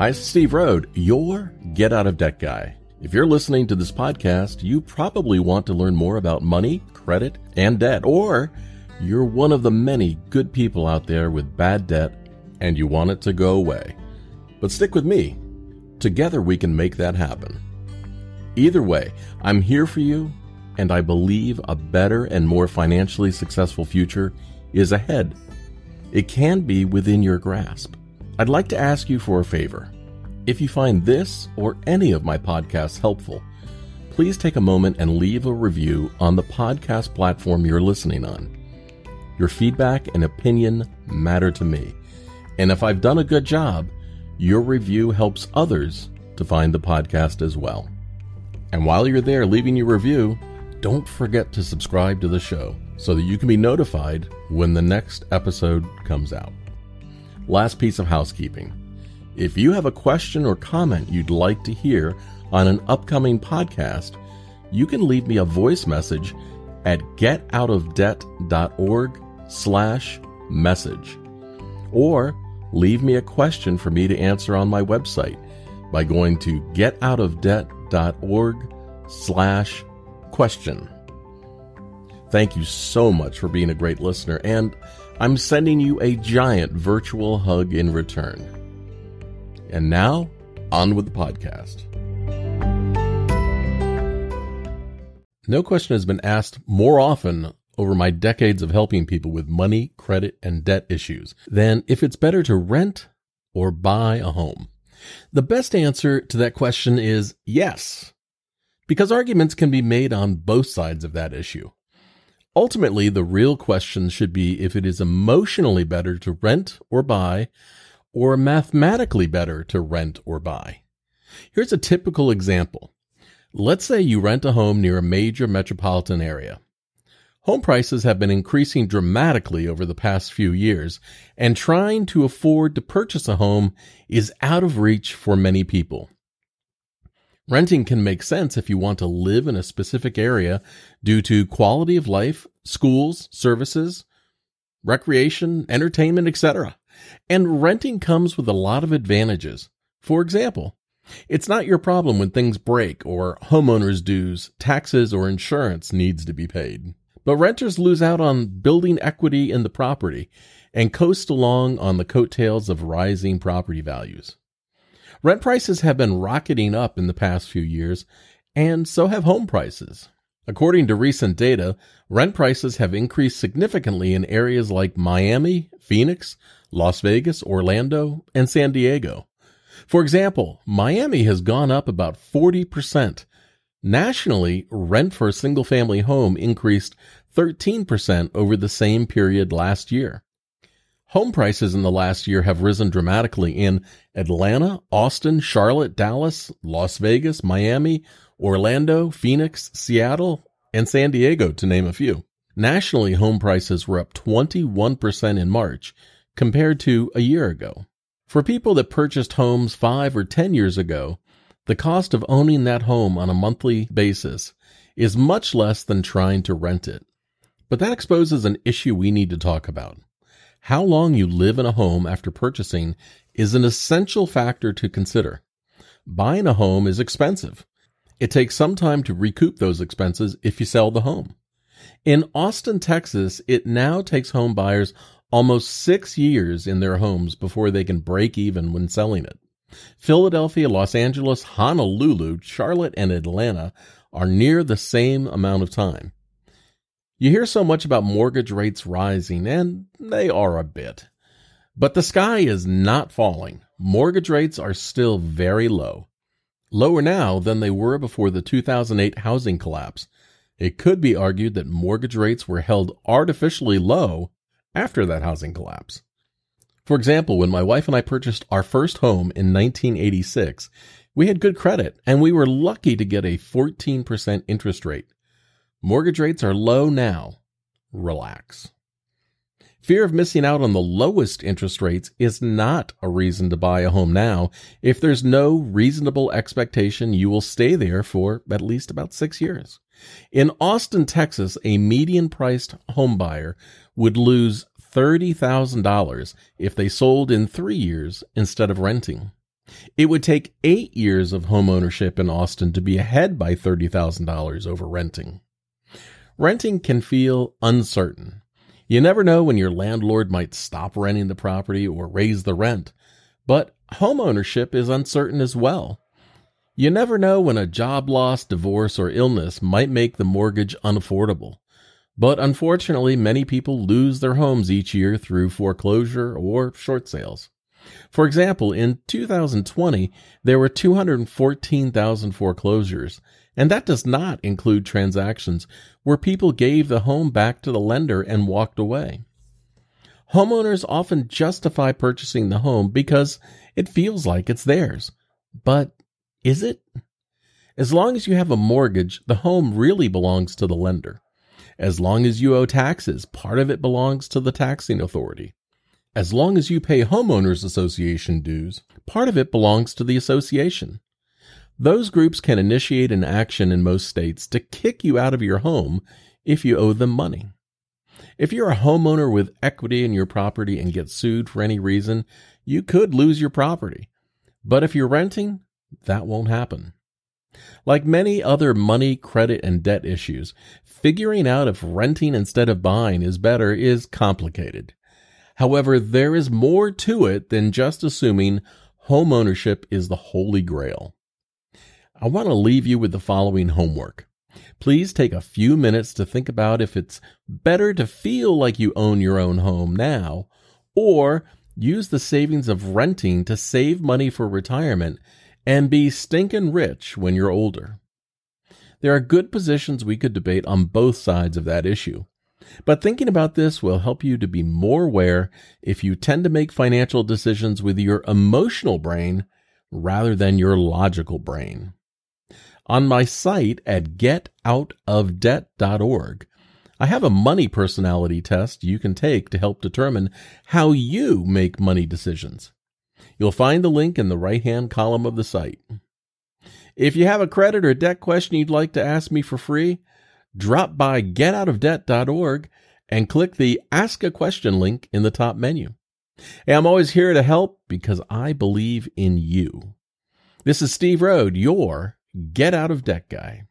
Hi, Steve Rhode, your Get Out of Debt guy. If you're listening to this podcast, you probably want to learn more about money, credit, and debt, or you're one of the many good people out there with bad debt and you want it to go away. But stick with me. Together we can make that happen. Either way, I'm here for you, and I believe a better and more financially successful future is ahead. It can be within your grasp. I'd like to ask you for a favor. If you find this or any of my podcasts helpful, please take a moment and leave a review on the podcast platform you're listening on. Your feedback and opinion matter to me. And if I've done a good job, your review helps others to find the podcast as well. And while you're there leaving your review, don't forget to subscribe to the show so that you can be notified when the next episode comes out. Last piece of housekeeping. If you have a question or comment you'd like to hear on an upcoming podcast, you can leave me a voice message at getoutofdebt.org slash message. Or leave me a question for me to answer on my website by going to getoutofdebt.org slash question. Thank you so much for being a great listener, and I'm sending you a giant virtual hug in return. And now, on with the podcast. No question has been asked more often over my decades of helping people with money, credit, and debt issues than if it's better to rent or buy a home. The best answer to that question is yes, because arguments can be made on both sides of that issue. Ultimately, the real question should be if it is emotionally better to rent or buy, or mathematically better to rent or buy. Here's a typical example. Let's say you rent a home near a major metropolitan area. Home prices have been increasing dramatically over the past few years, and trying to afford to purchase a home is out of reach for many people. Renting can make sense if you want to live in a specific area due to quality of life, schools, services, recreation, entertainment, etc. And renting comes with a lot of advantages. For example, it's not your problem when things break or homeowners' dues, taxes, or insurance needs to be paid. But renters lose out on building equity in the property and coast along on the coattails of rising property values. Rent prices have been rocketing up in the past few years, and so have home prices. According to recent data, rent prices have increased significantly in areas like Miami, Phoenix, Las Vegas, Orlando, and San Diego. For example, Miami has gone up about 40%, Nationally, rent for a single family home increased 13% over the same period last year. Home prices in the last year have risen dramatically in Atlanta, Austin, Charlotte, Dallas, Las Vegas, Miami, Orlando, Phoenix, Seattle, and San Diego, to name a few. Nationally, home prices were up 21% in March compared to a year ago. For people that purchased homes five or 10 years ago, the cost of owning that home on a monthly basis is much less than trying to rent it. But that exposes an issue we need to talk about. How long you live in a home after purchasing is an essential factor to consider. Buying a home is expensive. It takes some time to recoup those expenses if you sell the home. In Austin, Texas, it now takes home buyers almost six years in their homes before they can break even when selling it. Philadelphia, Los Angeles, Honolulu, Charlotte, and Atlanta are near the same amount of time. You hear so much about mortgage rates rising, and they are a bit. But the sky is not falling. Mortgage rates are still very low. Lower now than they were before the 2008 housing collapse. It could be argued that mortgage rates were held artificially low after that housing collapse. For example, when my wife and I purchased our first home in 1986, we had good credit and we were lucky to get a 14% interest rate. Mortgage rates are low now. Relax. Fear of missing out on the lowest interest rates is not a reason to buy a home now if there's no reasonable expectation you will stay there for at least about six years. In Austin, Texas, a median priced home buyer would lose $30,000 if they sold in three years instead of renting. It would take eight years of home ownership in Austin to be ahead by $30,000 over renting. Renting can feel uncertain. You never know when your landlord might stop renting the property or raise the rent. But homeownership is uncertain as well. You never know when a job loss, divorce, or illness might make the mortgage unaffordable. But unfortunately, many people lose their homes each year through foreclosure or short sales. For example, in 2020, there were 214,000 foreclosures, and that does not include transactions where people gave the home back to the lender and walked away. Homeowners often justify purchasing the home because it feels like it's theirs. But is it? As long as you have a mortgage, the home really belongs to the lender. As long as you owe taxes, part of it belongs to the taxing authority. As long as you pay homeowners association dues, part of it belongs to the association. Those groups can initiate an action in most states to kick you out of your home if you owe them money. If you're a homeowner with equity in your property and get sued for any reason, you could lose your property. But if you're renting, that won't happen. Like many other money, credit, and debt issues, figuring out if renting instead of buying is better is complicated. However, there is more to it than just assuming home ownership is the holy grail. I want to leave you with the following homework. Please take a few minutes to think about if it's better to feel like you own your own home now, or use the savings of renting to save money for retirement and be stinking rich when you're older. There are good positions we could debate on both sides of that issue. But thinking about this will help you to be more aware if you tend to make financial decisions with your emotional brain rather than your logical brain. On my site at getoutofdebt.org, I have a money personality test you can take to help determine how you make money decisions. You'll find the link in the right hand column of the site. If you have a credit or debt question you'd like to ask me for free, drop by getoutofdebt.org and click the Ask a Question link in the top menu. Hey, I'm always here to help because I believe in you. This is Steve Rhode, your Get Out of Debt Guy.